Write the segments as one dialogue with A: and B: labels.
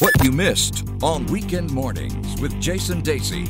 A: What you missed on Weekend Mornings with Jason Dasey.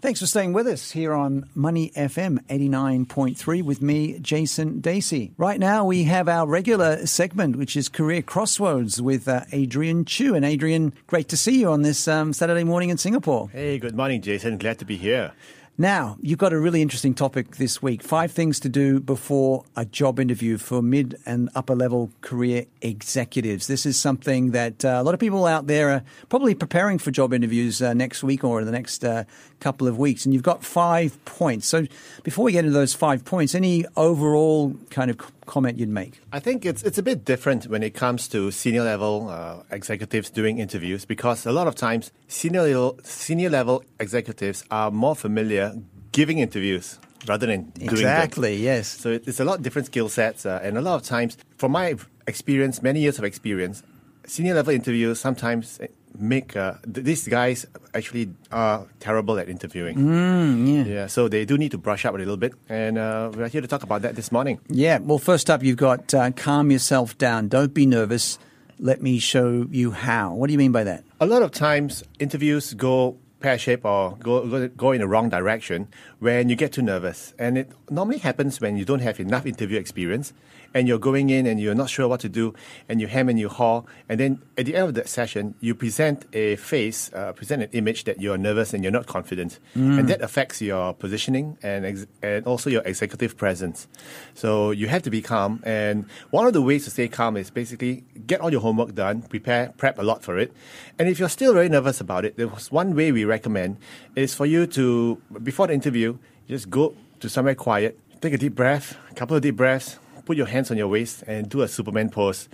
B: Thanks for staying with us here on Money FM 89.3 with me, Jason Dasey. Right now, we have our regular segment, which is Career Crossroads with uh, Adrian Choo. And Adrian, great to see you on this um, Saturday morning in Singapore.
C: Hey, good morning, Jason. Glad to be here.
B: Now, you've got a really interesting topic this week five things to do before a job interview for mid and upper level career executives. This is something that uh, a lot of people out there are probably preparing for job interviews uh, next week or in the next uh, couple of weeks. And you've got five points. So, before we get into those five points, any overall kind of comment you'd make?
C: I think it's it's a bit different when it comes to senior level uh, executives doing interviews because a lot of times senior level, senior level executives are more familiar giving interviews rather than doing
B: exactly
C: them.
B: yes
C: so it's a lot of different skill sets uh, and a lot of times from my experience many years of experience senior level interviews sometimes make uh, th- these guys actually are terrible at interviewing.
B: Mm, yeah.
C: yeah. So they do need to brush up a little bit, and uh, we're here to talk about that this morning.
B: Yeah. Well, first up, you've got uh, calm yourself down. Don't be nervous. Let me show you how. What do you mean by that?
C: A lot of times, interviews go pear shaped or go, go, go in the wrong direction when you get too nervous. And it normally happens when you don't have enough interview experience and you're going in and you're not sure what to do and you hem and you haw. And then at the end of that session, you present a face, uh, present an image that you're nervous and you're not confident.
B: Mm.
C: And that affects your positioning and, ex- and also your executive presence. So you have to be calm. And one of the ways to stay calm is basically get all your homework done, prepare, prep a lot for it. And if you're still very nervous about it, there was one way we recommend is for you to, before the interview, just go to somewhere quiet, take a deep breath, a couple of deep breaths, put your hands on your waist and do a Superman pose.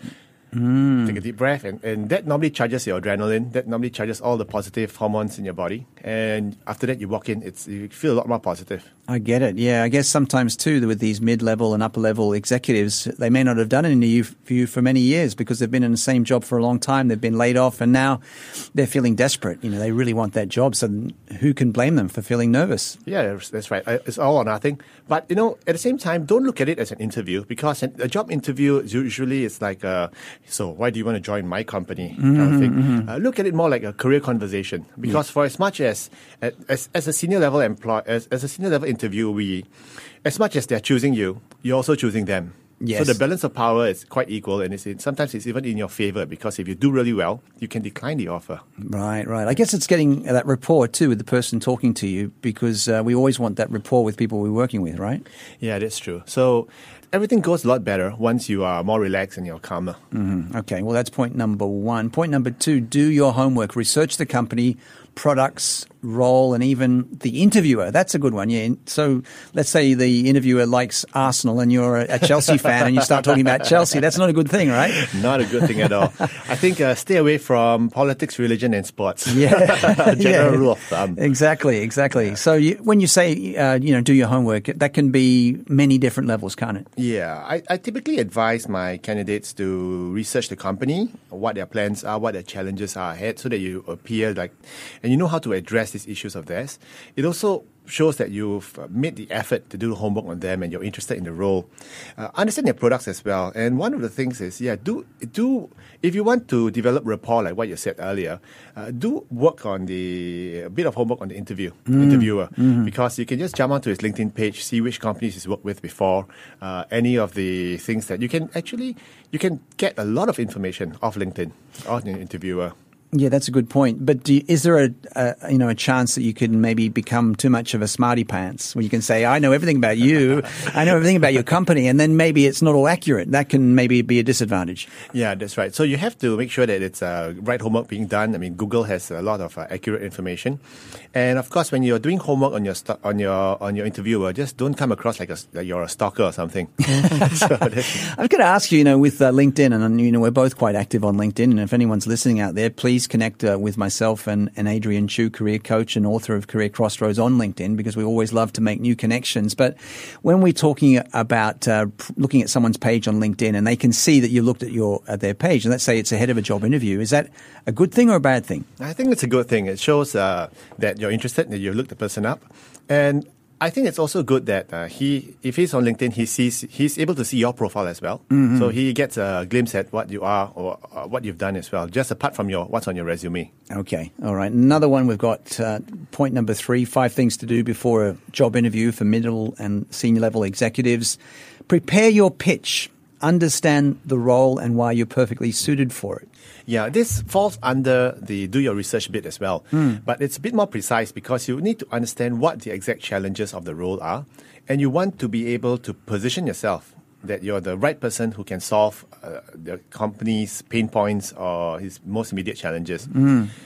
C: Mm. Take a deep breath, and, and that normally charges your adrenaline. That normally charges all the positive hormones in your body. And after that, you walk in, it's you feel a lot more positive.
B: I get it. Yeah, I guess sometimes too with these mid-level and upper-level executives, they may not have done an interview for many years because they've been in the same job for a long time. They've been laid off, and now they're feeling desperate. You know, they really want that job. So who can blame them for feeling nervous?
C: Yeah, that's right. It's all or nothing. But you know, at the same time, don't look at it as an interview because a job interview is usually is like, a, so why do you want to join my company?
B: Mm-hmm,
C: kind of thing. Mm-hmm. Uh, look at it more like a career conversation because yeah. for as much as as, as a senior level employee, as, as a senior level interviewee, as much as they're choosing you, you're also choosing them.
B: Yes.
C: So the balance of power is quite equal, and it's in, sometimes it's even in your favor because if you do really well, you can decline the offer.
B: Right, right. I guess it's getting that rapport too with the person talking to you because uh, we always want that rapport with people we're working with, right?
C: Yeah, that's true. So everything goes a lot better once you are more relaxed and you're calmer.
B: Mm-hmm. Okay, well, that's point number one. Point number two do your homework, research the company, products, role, and even the interviewer. That's a good one. Yeah. So let's say the interviewer likes Arsenal and you're a Chelsea fan and you start talking about Chelsea. That's not a good thing, right?
C: Not a good thing at all. I think uh, stay away from politics, religion, and sports.
B: Yeah.
C: General
B: yeah.
C: rule of thumb.
B: Exactly. Exactly. So you, when you say, uh, you know, do your homework, that can be many different levels, can't it?
C: Yeah. I, I typically advise my candidates to research the company, what their plans are, what their challenges are ahead, so that you appear like and you know how to address these issues of theirs. It also shows that you've made the effort to do the homework on them and you're interested in the role. Uh, understand their products as well. And one of the things is, yeah, do do if you want to develop rapport, like what you said earlier, uh, do work on the a bit of homework on the interview mm. interviewer mm-hmm. because you can just jump onto his LinkedIn page, see which companies he's worked with before, uh, any of the things that you can actually you can get a lot of information off LinkedIn on an interviewer.
B: Yeah, that's a good point. But you, is there a, a, you know a chance that you could maybe become too much of a smarty pants, where you can say, "I know everything about you, I know everything about your company," and then maybe it's not all accurate. That can maybe be a disadvantage.
C: Yeah, that's right. So you have to make sure that it's uh, right homework being done. I mean, Google has a lot of uh, accurate information, and of course, when you're doing homework on your st- on your on your interviewer, just don't come across like, a, like you're a stalker or something.
B: so I've got to ask you, you know, with uh, LinkedIn, and you know, we're both quite active on LinkedIn, and if anyone's listening out there, please please connect uh, with myself and, and Adrian Choo, career coach and author of Career Crossroads on LinkedIn, because we always love to make new connections. But when we're talking about uh, looking at someone's page on LinkedIn and they can see that you looked at your at their page, and let's say it's ahead of a job interview, is that a good thing or a bad thing?
C: I think it's a good thing. It shows uh, that you're interested, that you looked the person up, and I think it's also good that uh, he, if he's on LinkedIn, he sees he's able to see your profile as well. So he gets a glimpse at what you are or uh, what you've done as well, just apart from your what's on your resume.
B: Okay, all right. Another one we've got uh, point number three five things to do before a job interview for middle and senior level executives. Prepare your pitch, understand the role and why you're perfectly suited for it.
C: Yeah, this falls under the do your research bit as well. But it's a bit more precise because you need to understand what the exact challenges of the role are, and you want to be able to position yourself that you're the right person who can solve uh, the company's pain points or his most immediate challenges.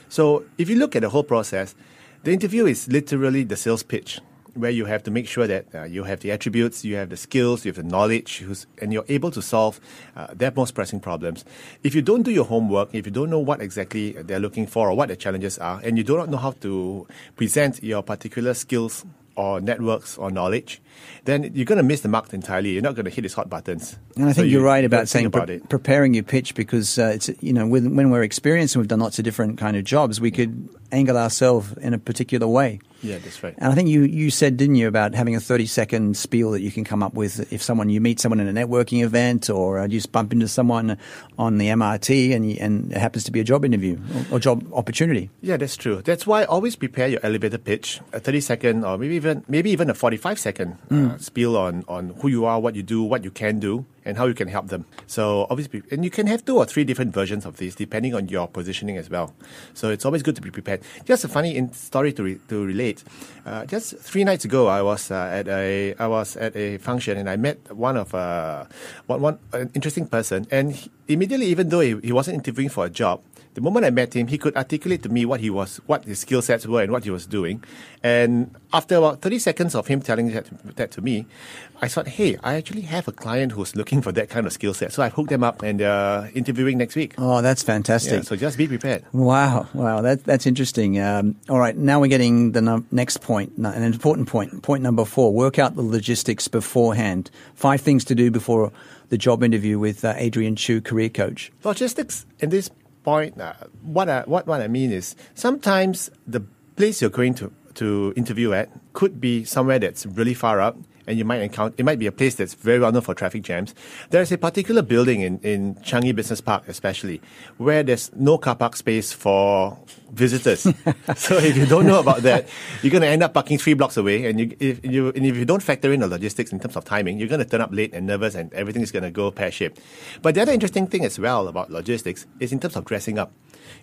C: So if you look at the whole process, the interview is literally the sales pitch where you have to make sure that uh, you have the attributes, you have the skills, you have the knowledge, who's- and you're able to solve uh, their most pressing problems. If you don't do your homework, if you don't know what exactly they're looking for or what the challenges are, and you do not know how to present your particular skills or networks or knowledge, then you're going to miss the mark entirely. You're not going to hit his hot buttons.
B: And I think
C: you-
B: you're right
C: you gotta
B: about saying
C: about
B: pre- preparing your pitch because uh, it's you know with, when we're experienced and we've done lots of different kind of jobs, we could angle ourselves in a particular way.
C: Yeah, that's right.
B: And I think you, you said, didn't you, about having a 30 second spiel that you can come up with if someone you meet someone in a networking event or uh, you just bump into someone on the MRT and, and it happens to be a job interview or, or job opportunity.
C: Yeah, that's true. That's why always prepare your elevator pitch, a 30 second or maybe even maybe even a 45 second uh, spiel on, on who you are, what you do, what you can do, and how you can help them. So obviously, and you can have two or three different versions of this depending on your positioning as well. So it's always good to be prepared. Just a funny in- story to, re- to relate. Uh, just three nights ago, I was uh, at a I was at a function and I met one of uh, one one an interesting person, and he, immediately, even though he, he wasn't interviewing for a job, the moment I met him, he could articulate to me what he was, what his skill sets were, and what he was doing. And after about 30 seconds of him telling that, that to me, I thought, hey, I actually have a client who's looking for that kind of skill set. So I've hooked them up and they're interviewing next week.
B: Oh, that's fantastic.
C: Yeah, so just be prepared.
B: Wow, wow, that, that's interesting. Um, all right, now we're getting the num- next point, an important point. Point number four: work out the logistics beforehand. Five things to do before the job interview with uh, Adrian Choo, career coach.
C: Logistics in this point, uh, what, I, what, what I mean is sometimes the place you're going to, to interview at could be somewhere that's really far up. And you might encounter, it might be a place that's very well known for traffic jams. There's a particular building in, in Changi Business Park, especially, where there's no car park space for visitors. so if you don't know about that, you're going to end up parking three blocks away. And you, if you, and if you don't factor in the logistics in terms of timing, you're going to turn up late and nervous and everything is going to go pear shaped. But the other interesting thing as well about logistics is in terms of dressing up.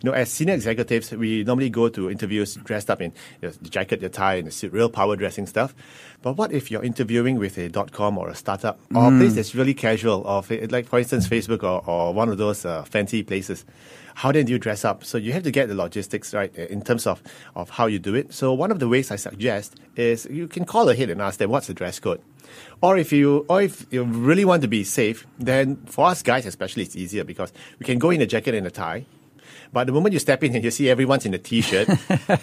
C: You know, as senior executives, we normally go to interviews dressed up in the jacket, the tie, and the suit, real power dressing stuff. But what if you're interviewing with a dot com or a startup or a place that's really casual, or like for instance Facebook or, or one of those uh, fancy places? How then do you dress up? So you have to get the logistics right uh, in terms of, of how you do it. So one of the ways I suggest is you can call ahead and ask them what's the dress code. Or if you or if you really want to be safe, then for us guys especially it's easier because we can go in a jacket and a tie. But the moment you step in and you see everyone's in a t-shirt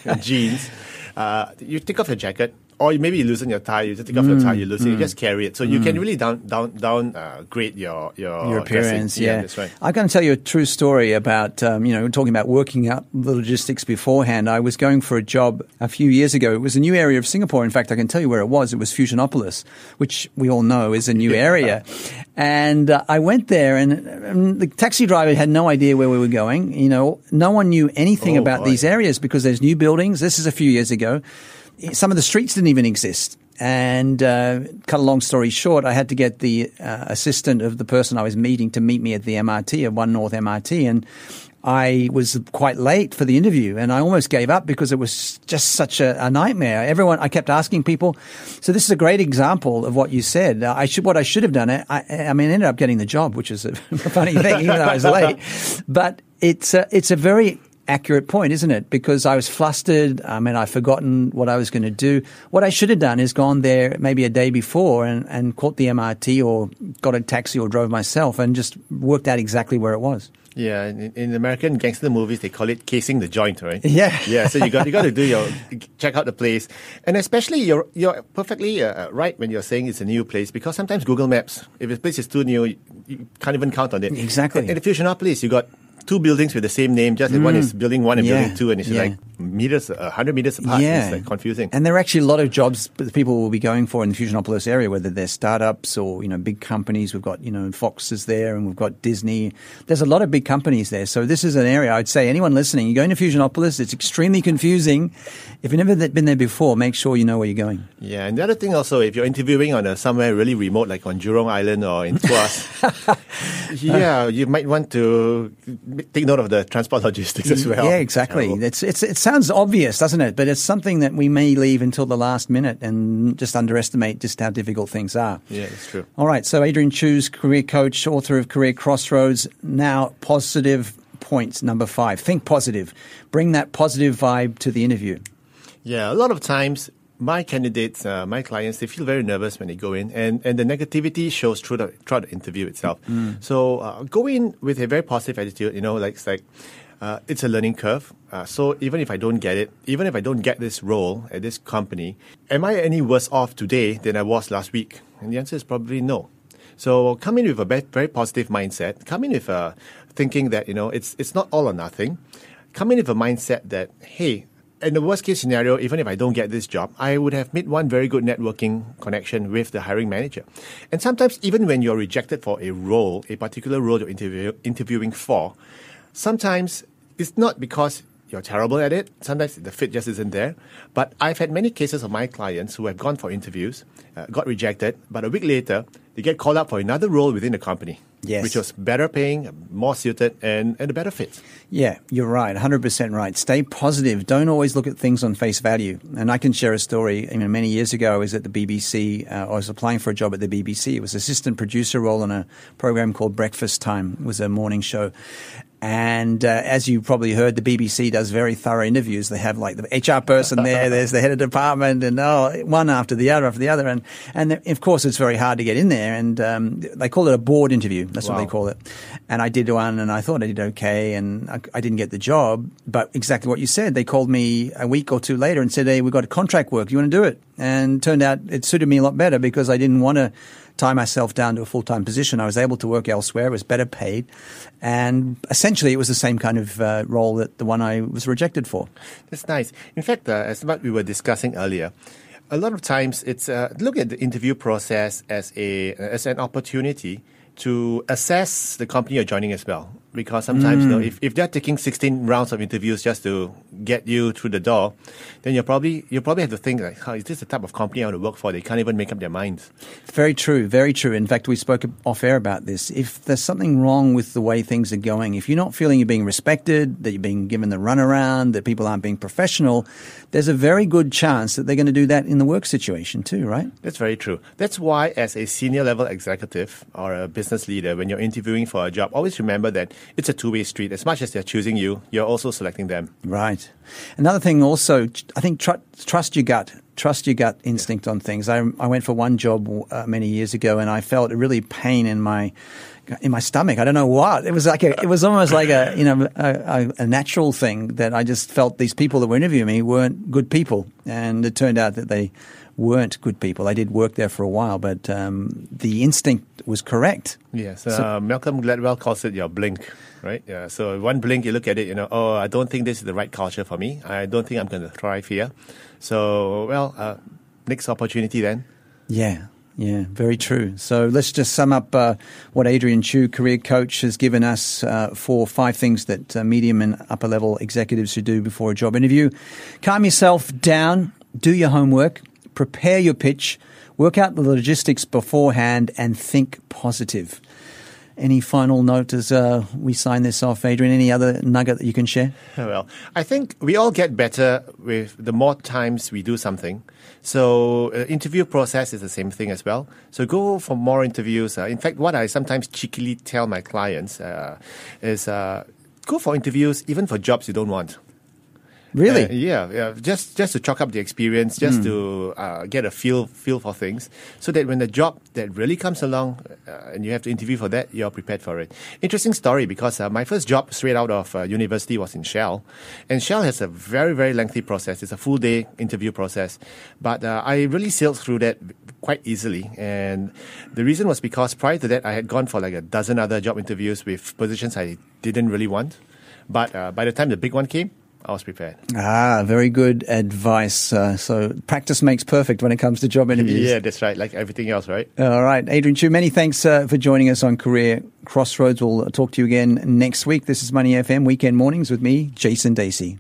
C: and jeans, uh, you take off your jacket, or maybe you loosen your tie. You just take off your tie, you loosen, you just carry it, so you can really down down down uh, grade your your,
B: your appearance. Yeah,
C: that's right.
B: I can tell you a true story about um, you know talking about working out the logistics beforehand. I was going for a job a few years ago. It was a new area of Singapore. In fact, I can tell you where it was. It was Fusionopolis, which we all know is a new area. And uh, I went there, and, um, the taxi driver had no idea where we were going. You know, no one knew anything
C: Oh,
B: about
C: boy.
B: these areas because there's new buildings. This is a few years ago. Some of the streets didn't even exist. And uh, cut a long story short, I had to get the uh, assistant of the person I was meeting to meet me at the MRT, at One North MRT, and I was quite late for the interview, and I almost gave up because it was just such a, a nightmare. Everyone, I kept asking people. So this is a great example of what you said. I should, what I should have done. I, I mean, I ended up getting the job, which is a funny thing, even though I was late. But it's a, it's a very accurate point, isn't it? Because I was flustered. I mean, I'd forgotten what I was going to do. What I should have done is gone there maybe a day before and, and caught the MRT or got a taxi or drove myself and just worked out exactly where it was.
C: Yeah, in, in American gangster movies, they call it casing the joint, right?
B: Yeah.
C: yeah. So you got you got to do your check out the place, and especially you're you're perfectly uh, right when you're saying it's a new place because sometimes Google Maps, if a place is too new, you, you can't even count on it.
B: Exactly.
C: In, in the Fusionopolis, you got two buildings with the same name, just that one is building one and
B: Mm. Yeah,
C: building two, and it's
B: yeah.
C: like meters, a hundred meters apart. It's like confusing.
B: And there are actually a lot of jobs that people will be going for in the Fusionopolis area, whether they're startups or you know big companies. We've got you know Fox is there, and we've got Disney. There's a lot of big companies there. So this is an area I'd say anyone listening, you're going to Fusionopolis. It's extremely confusing. If you've never been there before, make sure you know where you're going.
C: Yeah, and the other thing also, if you're interviewing on a, somewhere really remote, like on Jurong Island or in Tuas, yeah, you might want to take note of the transport logistics as well.
B: Yeah, exactly.
C: Terrible.
B: It's, it's, it sounds obvious, doesn't it? But it's something that we may leave until the last minute and just underestimate just how difficult things are.
C: Yeah, it's true.
B: All right. So Adrian Choo's career coach, author of Career Crossroads. Now, positive points number five. Think positive. Bring that positive vibe to the interview.
C: Yeah, a lot of times my candidates, uh, my clients, they feel very nervous when they go in, and, and the negativity shows through the throughout the interview itself. So uh, go in with a very positive attitude. You know, like it's like uh, it's a learning curve. Uh, so even if I don't get it, even if I don't get this role at this company, am I any worse off today than I was last week? And the answer is probably no. So come in with a very positive mindset. Come in with a thinking that you know it's it's not all or nothing. Come in with a mindset that hey, in the worst case scenario, even if I don't get this job, I would have made one very good networking connection with the hiring manager. And sometimes even when you're rejected for a role, a particular role you're interview- interviewing for, sometimes it's not because you're terrible at it. Sometimes the fit just isn't there. But I've had many cases of my clients who have gone for interviews, uh, got rejected, but a week later, they get called up for another role within the company.
B: Yes.
C: Which was better paying, more suited, and, and a better fit.
B: Yeah, you're right. 100% right. Stay positive. Don't always look at things on face value. And I can share a story. I mean, many years ago, I was at the BBC. Uh, I was applying for a job at the BBC. It was assistant producer role on a program called Breakfast Time. It was a morning show. And uh, as you probably heard, the BBC does very thorough interviews. They have like the HR person there, there's the head of department, and oh, one after the other after the other. And and of course, it's very hard to get in there. And um, they call it a board interview. That's what they call it. And I did one, and I thought I did okay, and I, I didn't get the job. But exactly what you said, they called me a week or two later and said, "Hey, we've got a contract work. You want to do it?" And turned out it suited me a lot better because I didn't want to tie myself down to a full time position. I was able to work elsewhere. It was better paid, and essentially, it was the same kind of uh, role that the one I was rejected for.
C: That's nice. In fact, uh, as what we were discussing earlier, a lot of times it's uh, look at the interview process as a as an opportunity to assess the company you're joining as well. Because sometimes, you know, hmm. if, if they're taking 16 rounds of interviews just to get you through the door, then you're probably you probably have to think like, oh, is this the type of company I want to work for? They can't even make up their minds.
B: Very true, very true. In fact, we spoke off air about this. If there's something wrong with the way things are going, if you're not feeling you're being respected, that you're being given the runaround, that people aren't being professional, there's a very good chance that they're going to do that in the work situation too, right?
C: That's very true. That's why, as a senior level executive or a business leader, when you're interviewing for a job, always remember that it's a two way street. As much as they're choosing you, you're also selecting them.
B: Right. Another thing also, I think tr- trust your gut. Trust your gut instinct on things. I, I went for one job uh, many years ago and I felt a really pain in my in my stomach. I don't know what. It was like a, it was almost like a you know a, a natural thing that I just felt these people that were interviewing me weren't good people, and it turned out that they weren't good people. I did work there for a while, but um, the instinct was correct.
C: Yes, uh, Malcolm Gladwell calls it your blink, right? Yeah. So one blink, you look at it, you know, oh, I don't think this is the right culture for me. I don't think I'm going to thrive here. So, well, uh, next opportunity then.
B: Yeah, yeah, very true. So let's just sum up uh, what Adrian Choo, career coach, has given us uh, for five things that uh, medium and upper level executives should do before a job interview. Calm yourself down, do your homework, prepare your pitch, work out the logistics beforehand, and think positive. Any final note as uh, we sign this off, Adrian? Any other nugget that you can share?
C: Well, I think we all get better with the more times we do something. So, uh, interview process is the same thing as well. So, go for more interviews. Uh, in fact, what I sometimes cheekily tell my clients uh, is uh, go for interviews even for jobs you don't want.
B: Really?
C: Uh, yeah, yeah. Just just to chalk up the experience, just to uh, get a feel feel for things, so that when the job that really comes along uh, and you have to interview for that, you're prepared for it. Interesting story because uh, my first job straight out of uh, university was in Shell, and Shell has a very very lengthy process. It's a full day interview process, but uh, I really sailed through that quite easily. And the reason was because prior to that, I had gone for like a dozen other job interviews with positions I didn't really want. But uh, by the time the big one came, I was prepared.
B: Ah, very good advice. Uh, so practice makes perfect when it comes to job interviews.
C: Yeah, that's right. Like everything else, right?
B: All right, Adrian Choo, many thanks uh, for joining us on Career Crossroads. We'll talk to you again next week. This is Money FM Weekend Mornings with me, Jason Dasey.